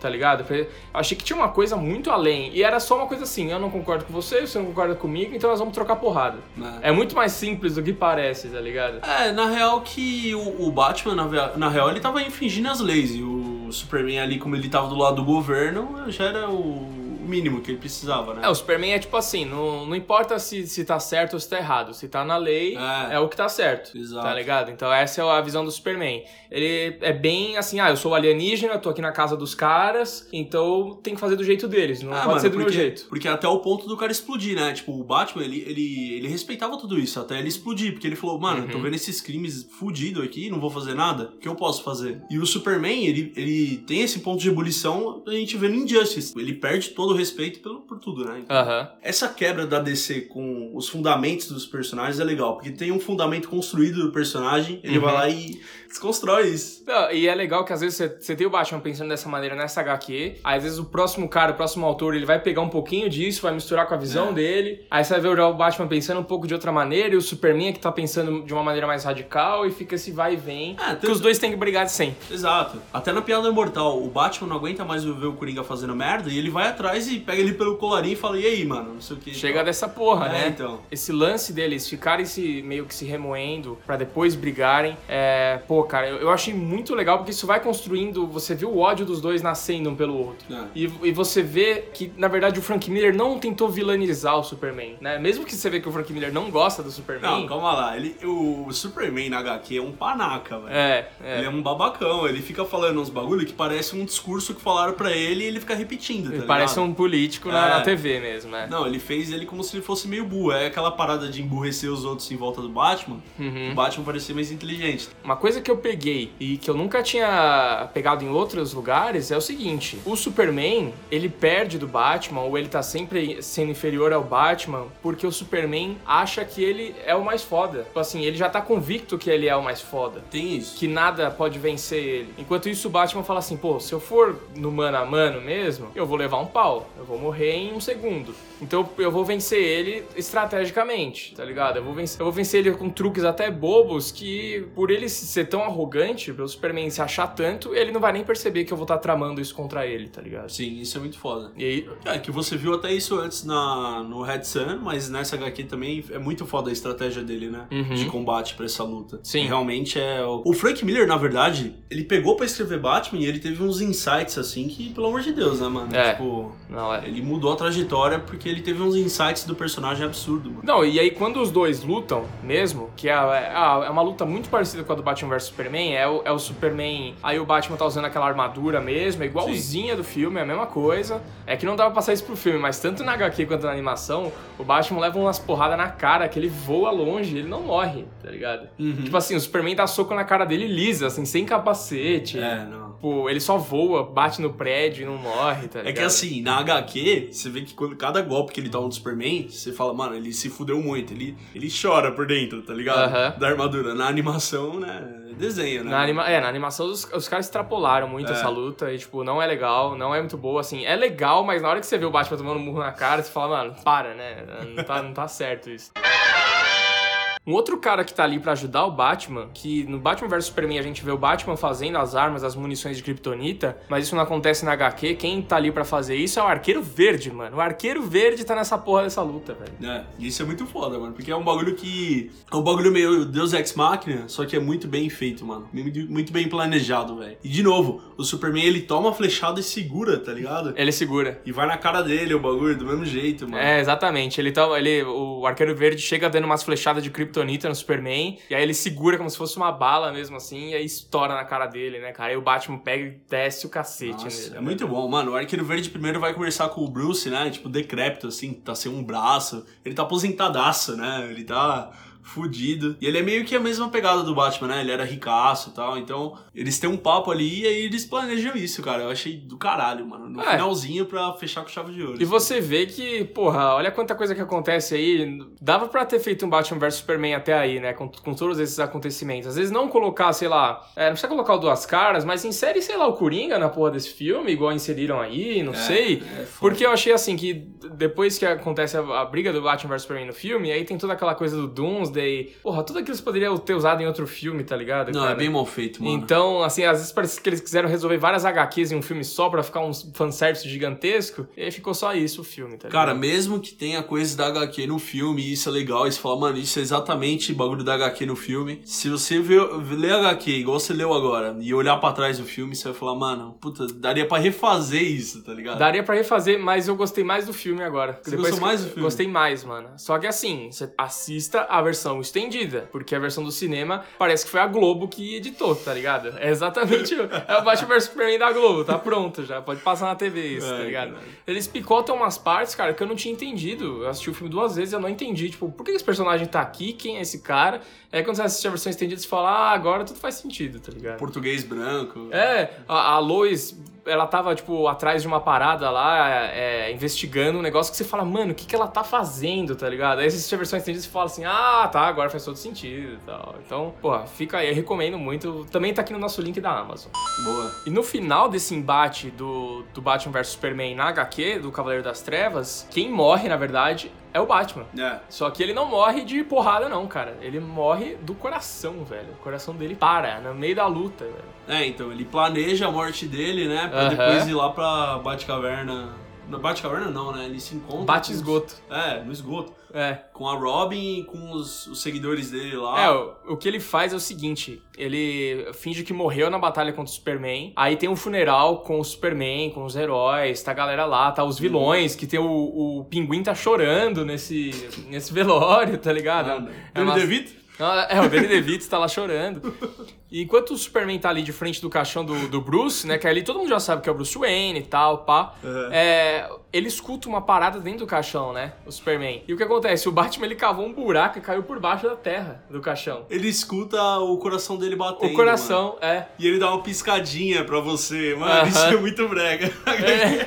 Tá ligado? Eu achei que tinha uma coisa muito além. E era só uma coisa assim: eu não concordo com você, você não concorda comigo, então nós vamos trocar porrada. É. É muito mais simples do que parece, tá ligado? É, na real que o, o Batman, na, na real, ele tava infringindo as leis. E o Superman ali, como ele tava do lado do governo, já era o mínimo que ele precisava, né? É, o Superman é tipo assim: não, não importa se, se tá certo ou se tá errado. Se tá na lei, É. é, o que tá certo. Exato. Tá ligado? Então essa é a visão do Superman. Ele é bem assim: ah, eu sou alienígena, tô aqui na casa dos caras, então tem que fazer do jeito deles. Não Ah, pode mano, ser do meu porque- jeito. Porque até o ponto do cara explodir, né? Tipo, o Batman, ele, ele, ele respeitava tudo isso, até ele explodir. Porque ele falou, mano, Uhum. tô vendo esses crimes fudidos aqui, não vou fazer nada. O que eu posso fazer? E o Superman, ele, ele tem esse ponto de ebulição, a gente vê no Injustice. Ele perde todo o respeito pelo, por tudo, né? Então. Essa quebra da DC com os fundamentos dos personagens é legal, porque tem um fundamento construído do personagem, ele Uhum. vai lá e desconstrói isso. Não, E é legal que às vezes você, você tem o Batman pensando dessa maneira nessa HQ, aí às vezes o próximo cara, o próximo autor, ele vai pegar um pouquinho disso, vai misturar com a visão É. dele, aí você vai ver o Batman pensando um pouco de outra maneira, e o Superman é que tá pensando de uma maneira mais radical, e fica esse vai e vem, É, que os dois têm que brigar sempre. Exato. Até na Piada Mortal, o Batman não aguenta mais ver o Coringa fazendo merda e ele vai atrás e pega ele pelo colarinho e fala, e aí, mano, não sei o que. Chega dessa porra, É, né? então. Esse lance deles ficarem se, meio que se remoendo pra depois brigarem. É, pô, cara, eu, eu achei muito legal porque isso vai construindo. Você vê o ódio dos dois nascendo um pelo outro. É. E, e você vê que, na verdade, o Frank Miller não tentou vilanizar o Superman, né? Mesmo que você vê que o Frank Miller não gosta do Superman. Não, calma lá. Ele, o, Superman na HQ é um panaca, velho. É, é. Ele é um babacão, ele fica falando uns bagulho que parece um discurso que falaram pra ele e ele fica repetindo, tá Ele parece ligado? Um político na, É. na TV mesmo, né? Não, ele fez ele como se ele fosse meio burro. É aquela parada de emburrecer os outros em volta do Batman. Uhum. O Batman parecia mais inteligente. Uma coisa que eu peguei e que eu nunca tinha pegado em outros lugares é o seguinte: o Superman, ele perde do Batman ou ele tá sempre sendo inferior ao Batman porque o Superman acha que ele é o mais foda. Tipo assim, ele já tá convicto que ele é o mais foda. Tem isso. Que nada pode vencer ele. Enquanto isso, o Batman fala assim: pô, se eu for no mano a mano mesmo, eu vou levar um pau. Eu vou morrer em um segundo. Então eu vou vencer ele estrategicamente, tá ligado? Eu vou vencer, eu vou vencer ele com truques até bobos que, por ele ser tão arrogante, pelo Superman se achar tanto, ele não vai nem perceber que eu vou estar tramando isso contra ele, tá ligado? Sim, isso é muito foda. E aí, É que você viu até isso antes na, no Red Sun, mas nessa HQ também é muito foda a estratégia dele, né? Uhum. De combate pra essa luta. Sim. Realmente é. O... o Frank Miller, na verdade, ele pegou pra escrever Batman e ele teve uns insights assim que, pelo amor de Deus, né, mano? É. Tipo, não é. ele mudou a trajetória porque ele teve uns insights do personagem absurdo, mano. Não, e aí quando os dois lutam mesmo, que é, é, é uma luta muito parecida com a do Batman vs Superman, é o, é o Superman. Aí o Batman tá usando aquela armadura mesmo, é igualzinha do filme, é a mesma coisa. É que não dá pra passar isso pro filme, mas tanto na HQ quanto na animação, o Batman leva umas porradas na cara que ele voa longe, ele não morre, tá ligado? Uhum. Tipo assim, o Superman dá soco na cara dele lisa, assim, sem capacete. É, não. Tipo, ele só voa, bate no prédio e não morre, tá ligado? É que assim, na HQ, você vê que quando cada golpe que ele dá no Superman, você fala, mano, ele se fudeu muito. Ele, ele chora por dentro, tá ligado? Da armadura. Na animação, né? é Desenho, né? Na anima... É, na animação os, os caras extrapolaram muito É. essa luta e, tipo, não é legal, não é muito boa, assim. É legal, mas na hora que você vê o Batman tomando um murro na cara, você fala, mano, para, né? Não tá, não tá certo isso. Um outro cara que tá ali pra ajudar o Batman, que no Batman vs Superman a gente vê o Batman fazendo as armas, as munições de Kryptonita, mas isso não acontece na HQ. Quem tá ali pra fazer isso é o Arqueiro Verde, mano. O Arqueiro Verde tá nessa porra dessa luta, velho. É, e isso é muito foda, mano, porque é um bagulho que. É um bagulho meio Deus Ex Machina, só que é muito bem feito, mano. Muito muito bem planejado, velho. E de novo, o Superman ele toma a flechada e segura, tá ligado? Ele segura. E vai na cara dele o bagulho, do mesmo jeito, mano. É, exatamente. Ele tá, ele, o Arqueiro Verde chega dando umas flechadas de Kryptonita no Superman, e aí ele segura como se fosse uma bala mesmo assim, e aí estoura na cara dele, né, cara? Aí o Batman pega e desce o cacete Nossa, nele. é né? muito bom, mano. O Arqueiro Verde primeiro vai conversar com o Bruce, né? Tipo, decrépito, assim, tá sem um braço. Ele tá aposentadaço, né? Ele tá fudido. E ele é meio que a mesma pegada do Batman, né? Ele era ricaço e tal. Então, eles têm um papo ali e aí eles planejam isso, cara. Eu achei do caralho, mano. No É. finalzinho pra fechar com chave de ouro. E você vê que, porra, olha quanta coisa que acontece aí. Dava pra ter feito um Batman vs Superman até aí, né? Com, com todos esses acontecimentos. Às vezes não colocar, sei lá, é, não precisa colocar o Duas Caras, mas insere, sei lá, o Coringa na porra desse filme, igual inseriram aí, não sei. é. Porque eu achei assim que depois que acontece a, a briga do Batman vs Superman no filme, aí tem toda aquela coisa do Doomsday. Porra, tudo aquilo você poderia ter usado em outro filme, tá ligado? Não, cara? é bem mal feito, mano. Então, assim, às vezes parece que eles quiseram resolver várias HQs em um filme só pra ficar um fanservice gigantesco, e aí ficou só isso o filme, tá ligado? Cara, mesmo que tenha coisas da HQ no filme, isso é legal, e você fala, mano, isso é exatamente bagulho da HQ no filme. Se você vê, ler HQ igual você leu agora, e olhar pra trás do filme, você vai falar, mano, puta, daria pra refazer isso, tá ligado? Daria pra refazer, mas eu gostei mais do filme agora. Você gostou mais do filme? Gostei mais, mano. Só que assim, você assista a versão estendida, porque a versão do cinema parece que foi a Globo que editou, tá ligado? É exatamente o- é o Batman vs Superman da Globo, tá pronto já, pode passar na TV isso, tá É, ligado? cara. Eles picotam umas partes, cara, que eu não tinha entendido. Eu assisti o filme duas vezes e eu não entendi, tipo, por que esse personagem tá aqui, quem é esse cara? Aí quando você assiste a versão estendida, você fala, ah, agora tudo faz sentido, tá ligado? Português branco. É, a, a Lois, ela tava, tipo, atrás de uma parada lá, é, investigando um negócio que você fala, mano, o que, que ela tá fazendo, tá ligado? Aí você assiste a versão estendida e você fala assim, ah, tá, agora faz todo sentido e tal. Então, pô, fica aí, eu recomendo muito. Também tá aqui no nosso link da Amazon. Boa. E no final desse embate do, do Batman vs Superman na HQ, do Cavaleiro das Trevas, quem morre, na verdade, é o Batman. É. Só que ele não morre de porrada, não, cara. Ele morre do coração, velho. O coração dele para no meio da luta, velho. É, então, ele planeja a morte dele, né? Pra depois ir lá pra Batcaverna No Bate-Caverna não, né? Ele se encontra. Bate com os- esgoto. É, no esgoto. É. Com a Robin e com os, os seguidores dele lá. É, o, o que ele faz é o seguinte: ele finge que morreu na batalha contra o Superman. Aí tem um funeral com o Superman, com os heróis, tá a galera lá, tá os vilões, que tem o, o pinguim tá chorando nesse, nesse velório, tá ligado? Mano, é, Danny uma- DeVito? Ah, É, o Danny DeVito tá lá chorando. E enquanto o Superman tá ali de frente do caixão do, do Bruce, né? Que ali todo mundo já sabe que é o Bruce Wayne e tal, pá. É, ele escuta uma parada dentro do caixão, né? O Superman. E o que acontece? O Batman ele cavou um buraco e caiu por baixo da terra do caixão. Ele escuta o coração dele batendo. O mano. coração, é. E ele dá uma piscadinha pra você. Mano, Aham. isso é muito brega. É.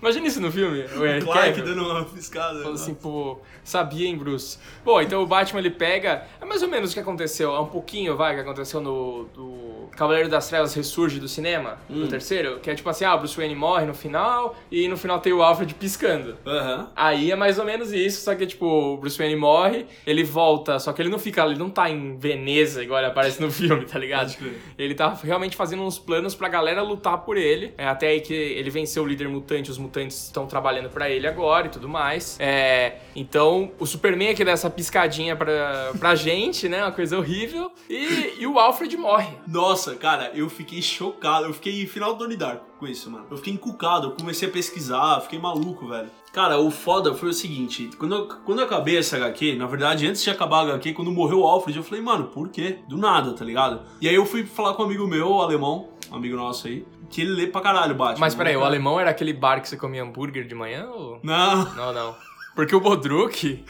Imagina isso no filme. O Clark dando uma piscada. Falando assim, pô, sabia, hein, Bruce? Bom, então o Batman ele pega. É mais ou menos o que aconteceu, é um pouquinho, vai, que aconteceu no. Do Cavaleiro das Trevas Ressurge do cinema, do terceiro, que é tipo assim, ah, o Bruce Wayne morre no final e no final tem o Alfred piscando. Aham. Aí é mais ou menos isso, só que tipo, o Bruce Wayne morre, ele volta, só que ele não fica, ele não tá em Veneza igual ele aparece no filme, tá ligado? Ele tá realmente fazendo uns planos pra galera lutar por ele. É até aí que ele venceu o líder mutante, os mutantes estão trabalhando pra ele agora e tudo mais. É, então, o Superman aqui dá essa piscadinha pra, pra gente, né? Uma coisa horrível. E, e o Alfred morre. Nossa, cara, eu fiquei chocado. Eu fiquei final do Donnie Darko com isso, mano. Eu fiquei encucado, eu comecei a pesquisar, fiquei maluco, velho. Cara, o foda foi o seguinte: quando eu, quando eu acabei essa HQ, na verdade, antes de acabar a HQ, quando morreu o Alfred, eu falei, mano, por quê? Do nada, tá ligado? E aí eu fui falar com um amigo meu, o alemão, um amigo nosso aí, que ele lê pra caralho Batman. Mas peraí, né, o alemão era aquele bar que você comia hambúrguer de manhã? Ou... Não. Não, não. Porque o Bodruk,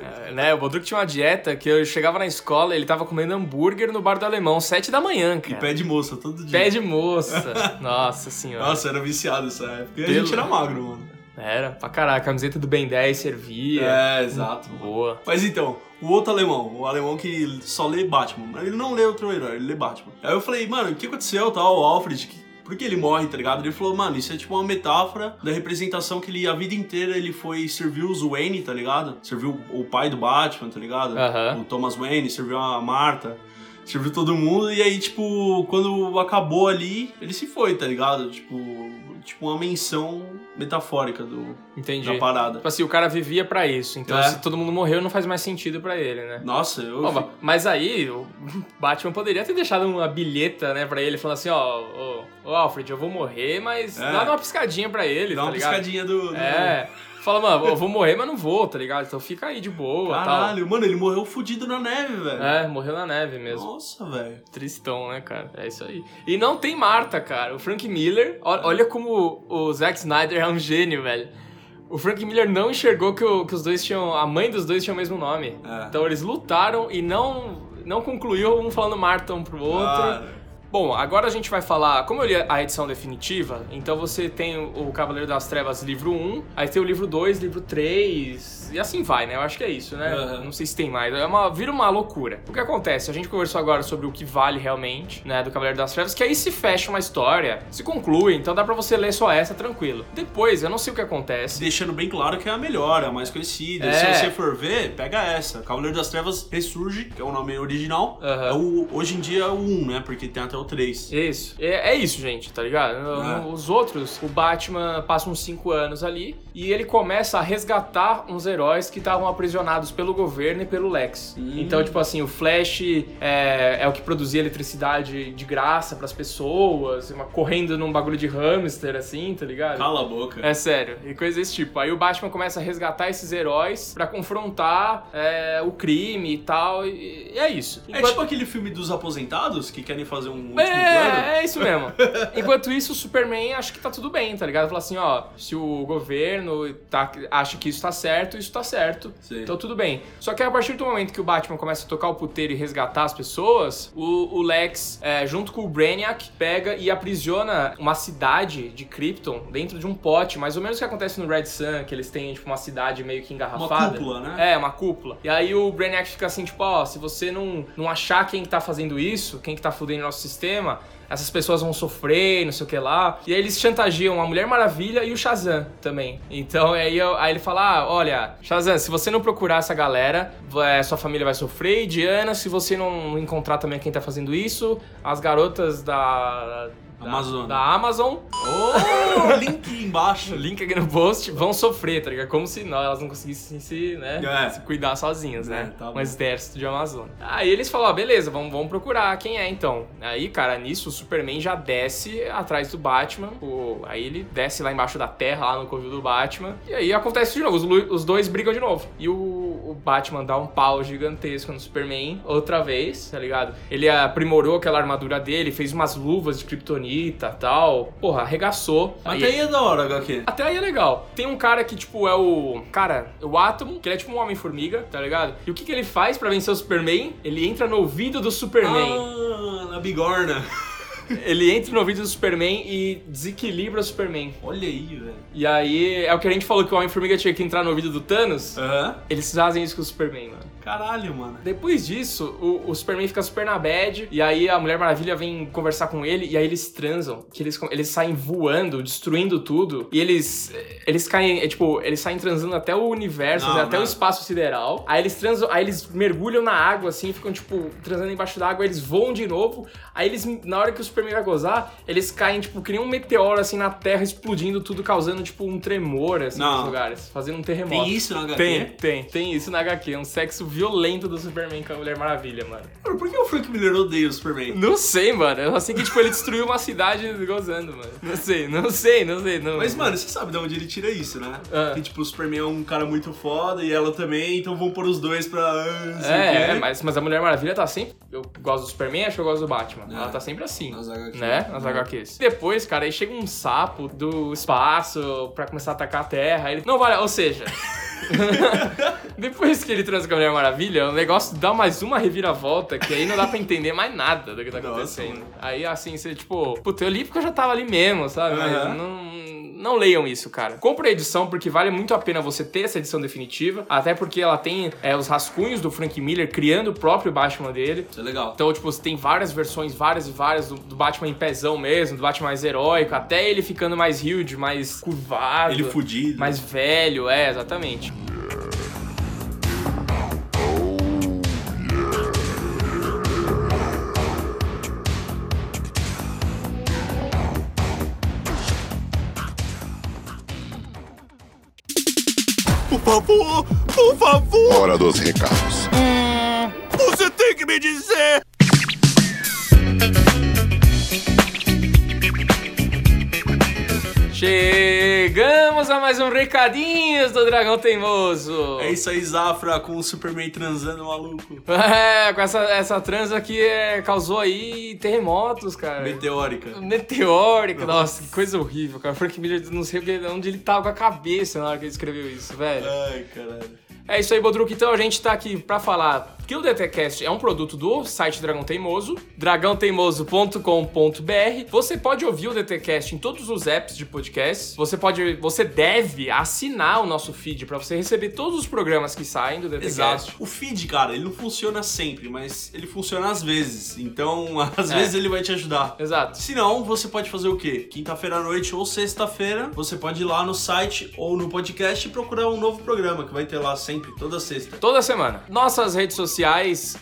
é, né? O Bodruk tinha uma dieta que eu chegava na escola ele tava comendo hambúrguer no bar do alemão, sete da manhã, E cara. pé de moça todo dia. Pé de moça. Nossa senhora. Nossa, era viciado nessa época. E a Pelo- gente era magro, mano. Era, pra caralho. A camiseta do Ben 10 servia. É, exato. mano. Boa. Mas então, o outro alemão, o alemão que só lê Batman, ele não lê outro herói, ele lê Batman. Aí eu falei, mano, o que aconteceu, tal, o Alfred, que- por que ele morre, tá ligado? Ele falou, mano, isso é tipo uma metáfora da representação que ele, a vida inteira, ele foi, serviu os Wayne, tá ligado? Serviu o pai do Batman, tá ligado? Aham. O Thomas Wayne, serviu a Marta, serviu todo mundo, e aí, tipo, quando acabou ali, ele se foi, tá ligado? Tipo, tipo uma menção metafórica do, Entendi. da parada. Tipo assim, o cara vivia pra isso. Então, É. se todo mundo morreu, não faz mais sentido pra ele, né? Nossa, eu... Ó, mas aí, o Batman poderia ter deixado uma bilheta, né, pra ele, falando assim, ó, ô, ô, Alfred, eu vou morrer, mas É. dá uma piscadinha pra ele, Dá tá uma ligado? piscadinha do... do- É. Fala, mano, eu vou morrer, mas não vou, tá ligado? Então fica aí de boa, Caralho, mano, ele morreu fudido na neve, velho. tal. É, morreu na neve mesmo. Nossa, velho. Tristão, né, cara? É isso aí. E não tem Marta, cara. O Frank Miller, olha como o Zack Snyder é um gênio, velho. O Frank Miller não enxergou que, o- que os dois tinham. A mãe dos dois tinha o mesmo nome. É. Então eles lutaram e não, não concluiu um falando Marta um pro outro. Cara. Bom, agora a gente vai falar. Como eu li a edição definitiva, então você tem o Cavaleiro das Trevas livro 1, aí tem o livro 2, livro 3, e assim vai, né? Eu acho que é isso, né? Aham. Não sei se tem mais. É uma, vira uma loucura. O que acontece? A gente conversou agora sobre o que vale realmente, né? Do Cavaleiro das Trevas, que aí se fecha uma história, se conclui, então dá pra você ler só essa tranquilo. Depois, eu não sei o que acontece. Deixando bem claro que é a melhor, é a mais conhecida. É. Se você for ver, pega essa. Cavaleiro das Trevas Ressurge, que é o nome original. Aham. É o, hoje em dia é o 1, né? Porque tem até o 3. Isso. É, é isso, gente, tá ligado? É. Os outros, o Batman passa uns 5 anos ali e ele começa a resgatar uns heróis que estavam aprisionados pelo governo e pelo Lex. Então, tipo assim, o Flash é, é o que produzia eletricidade de graça pras pessoas, uma- correndo num bagulho de hamster, assim, tá ligado? Cala a boca. É sério, e coisas desse tipo. Aí o Batman começa a resgatar esses heróis pra confrontar é, o crime e tal, e, e é isso. É Enquanto- tipo aquele filme dos aposentados que querem fazer um último plano. é, é isso mesmo. Enquanto isso, o Superman acha que tá tudo bem, tá ligado? Fala assim, ó, se o governo tá, acha que isso tá certo, isso tá certo. Sim. Então tudo bem. Só que a partir do momento que o Batman começa a tocar o puteiro e resgatar as pessoas, o, o Lex, é, junto com o Brainiac, pega e aprisiona uma cidade de Krypton dentro de um pote, mais ou menos o que acontece no Red Sun, que eles têm, tipo, uma cidade meio que engarrafada. cúpula, né? É, uma cúpula. E aí o Brainiac fica assim, tipo, ó, se você não, não achar quem que tá fazendo isso, quem que tá fudendo nosso sistema, essas pessoas vão sofrer, não sei o que lá. E aí eles chantageiam a Mulher Maravilha e o Shazam também. Então aí, eu- aí ele fala, ah, olha, Shazam, se você não procurar essa galera, vai- sua família vai sofrer. E Diana, se você não encontrar também quem tá fazendo isso, as garotas da, Amazon. da Amazon. Ô, link embaixo. Link aqui no post, vão sofrer, tá ligado? Como se não, elas não conseguissem se, né, É. se cuidar sozinhas, né? É, tá um exército de Amazônia. Aí eles falaram, ah, beleza, vamos, vamos procurar quem é então. Aí, cara, nisso o Superman já desce atrás do Batman. O, aí ele desce lá embaixo da terra, lá no covil do Batman. E aí acontece de novo, os, os dois brigam de novo. E o, o Batman dá um pau gigantesco no Superman, outra vez, tá ligado? Ele aprimorou aquela armadura dele, fez umas luvas de kryptonita tal. Porra, arregaçou. Até aí é da hora, HQ. até aí é legal. Tem um cara que, tipo, é o. Cara, o Atom, que ele é tipo um Homem-Formiga, tá ligado? E o que, que ele faz pra vencer o Superman? Ele entra no ouvido do Superman. Ah, na bigorna. Ele entra no ouvido do Superman e desequilibra o Superman. Olha aí, velho. E aí, é o que a gente falou que o Homem-Formiga tinha que entrar no ouvido do Thanos. Aham. Eles fazem isso com o Superman, mano. Caralho, mano. Depois disso, o, o Superman fica super na bad, e aí a Mulher Maravilha vem conversar com ele, e aí eles transam, que eles, eles saem voando, destruindo tudo, e eles eles caem, é, tipo, eles saem transando até o universo, Não, até o espaço sideral, aí eles transam, aí eles mergulham na água, assim, ficam, tipo, transando embaixo d'água, eles voam de novo, aí eles, na hora que o Superman vai gozar, eles caem, tipo, que nem um meteoro, assim, na Terra, explodindo tudo, causando, tipo, um tremor, assim, Não. nos lugares, fazendo um terremoto. Tem isso na HQ? Tem, tem, tem isso na HQ. Um sexo violento do Superman com a Mulher Maravilha, mano. Mano, por que o Frank Miller odeia o Superman? Não sei, mano. Eu só sei que, tipo, ele destruiu uma cidade gozando, mano. Não sei, não sei, não sei. Não. Mas, mano, você sabe de onde ele tira isso, né? Ah. Que, tipo, o Superman é um cara muito foda e ela também, então vão pôr os dois pra... ah, É, é, mas, mas a Mulher Maravilha tá sempre. Eu gosto do Superman, acho que eu gosto do Batman. É. Ela tá sempre assim. Nas HQs. Né? Nas HQs. Depois, cara, aí chega um sapo do espaço pra começar a atacar a Terra. Ele. Não vale. Ou seja. Depois que ele transa com a Mulher Maravilha, o negócio dá mais uma reviravolta que aí não dá pra entender mais nada do que tá Nossa, acontecendo. mano. Aí assim, você, tipo, puta, eu li porque eu já tava ali mesmo, sabe? Mas Aham. não. Não leiam isso, cara. Compre a edição porque vale muito a pena você ter essa edição definitiva. Até porque ela tem é, os rascunhos do Frank Miller criando o próprio Batman dele. Isso é legal. Então, tipo, você tem várias versões, várias e várias do, do Batman em pezão mesmo, do Batman mais heróico, até ele ficando mais huge, mais curvado. Ele fudido. Mais velho, é, exatamente. Favor, por favor, Hora dos recados. você tem que me dizer. Chegamos mais um Recadinhos do Dragão Teimoso. É isso aí, Zafra, com o Superman transando maluco. É, com essa, essa transa que é, causou aí terremotos, cara. Meteórica. Meteórica, nossa, que coisa horrível, cara. Frank Miller, não sei onde ele tava com a cabeça na hora que ele escreveu isso, velho. Ai, caralho. É isso aí, Bodruk. Então a gente tá aqui pra falar que o DTCast é um produto do site Dragão Teimoso, dragãoteimoso.com.br. Você pode ouvir o DTCast em todos os apps de podcast. Você pode, você deve assinar o nosso feed pra você receber todos os programas que saem do DTCast. Exato. O feed, cara, ele não funciona sempre, mas ele funciona às vezes. Então, às É. vezes ele vai te ajudar. Exato. Se não, você pode fazer o quê? Quinta-feira à noite ou sexta-feira, você pode ir lá no site ou no podcast e procurar um novo programa que vai ter lá sempre, toda sexta. Toda semana. Nossas redes sociais,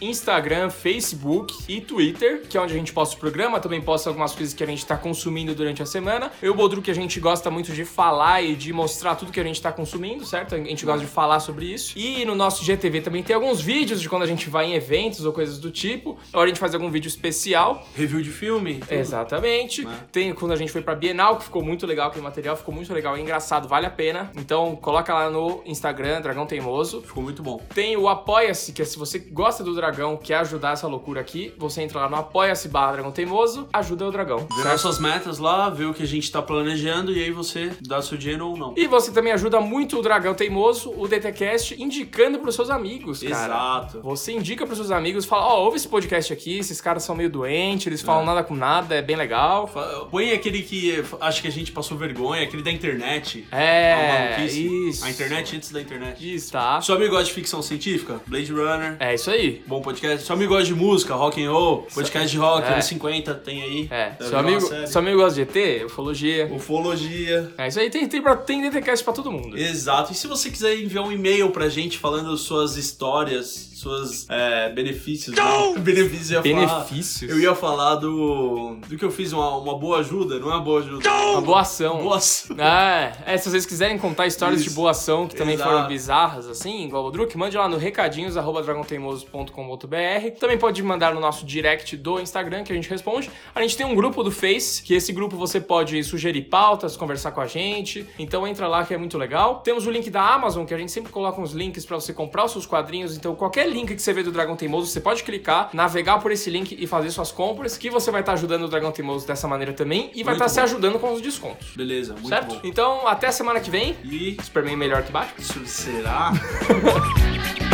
Instagram, Facebook e Twitter, que é onde a gente posta o programa, também posta algumas coisas que a gente tá consumindo durante a semana. Eu, Bodru, que a gente gosta muito de falar e de mostrar tudo que a gente tá consumindo, certo? A gente gosta de falar sobre isso. E no nosso GTV também tem alguns vídeos de quando a gente vai em eventos ou coisas do tipo. Ou a gente faz algum vídeo especial. Review de filme. tudo. Exatamente. Né? Tem quando a gente foi pra Bienal, que ficou muito legal aquele material, ficou muito legal, é engraçado, vale a pena. Então coloca lá no Instagram, Dragão Teimoso. Ficou muito bom. Tem o Apoia-se, que é se você gosta do dragão, quer ajudar essa loucura aqui, você entra lá no Apoia-se barra Dragão Teimoso, ajuda o dragão. Vê nossas metas lá, vê o que a gente tá planejando e aí você dá seu dinheiro ou não. E você também ajuda muito o Dragão Teimoso, o DTCast, indicando pros seus amigos, cara. Exato. Você indica pros seus amigos, fala, ó, ouve esse podcast aqui, esses caras são meio doentes, eles falam nada com nada, é bem legal. Põe aquele que acha que a gente passou vergonha, aquele da internet. É, maluquice. isso. A internet antes da internet. Isso, tá? Seu amigo gosta de ficção científica? Blade Runner. É isso aí. Bom podcast. Seu amigo gosta de música, rock and roll, podcast de rock, É. anos 50, tem aí. É, Deve seu amigo, seu amigo gosta de ET, ufologia. Ufologia. É isso aí, tem, tem, pra- tem DTCast pra todo mundo. Exato. E se você quiser enviar um e-mail pra gente falando suas histórias, suas é, benefícios. Né? Benefícios eu ia falar. Benefícios. Eu ia falar do. do que eu fiz uma, uma boa ajuda, não é uma boa ajuda. Uma boa ação. Boa ação. É, é, se vocês quiserem contar histórias Isso. de boa ação que também Exato. foram bizarras, assim, igual o Druk, mande lá no recadinhos.dragonteimoso.com.br. Também pode mandar no nosso direct do Instagram, que a gente responde. A gente tem um grupo do Face, que esse grupo você pode sugerir pautas, conversar com a gente. Então entra lá que é muito legal. Temos o link da Amazon, que a gente sempre coloca uns links pra você comprar os seus quadrinhos. Então qualquer link que você vê do Dragão Teimoso, você pode clicar, navegar por esse link e fazer suas compras, que você vai estar ajudando o Dragão Teimoso dessa maneira também e vai estar se bom. ajudando com os descontos. Beleza, muito certo? bom. Então, até semana que vem. E Superman melhor que Batman. isso será?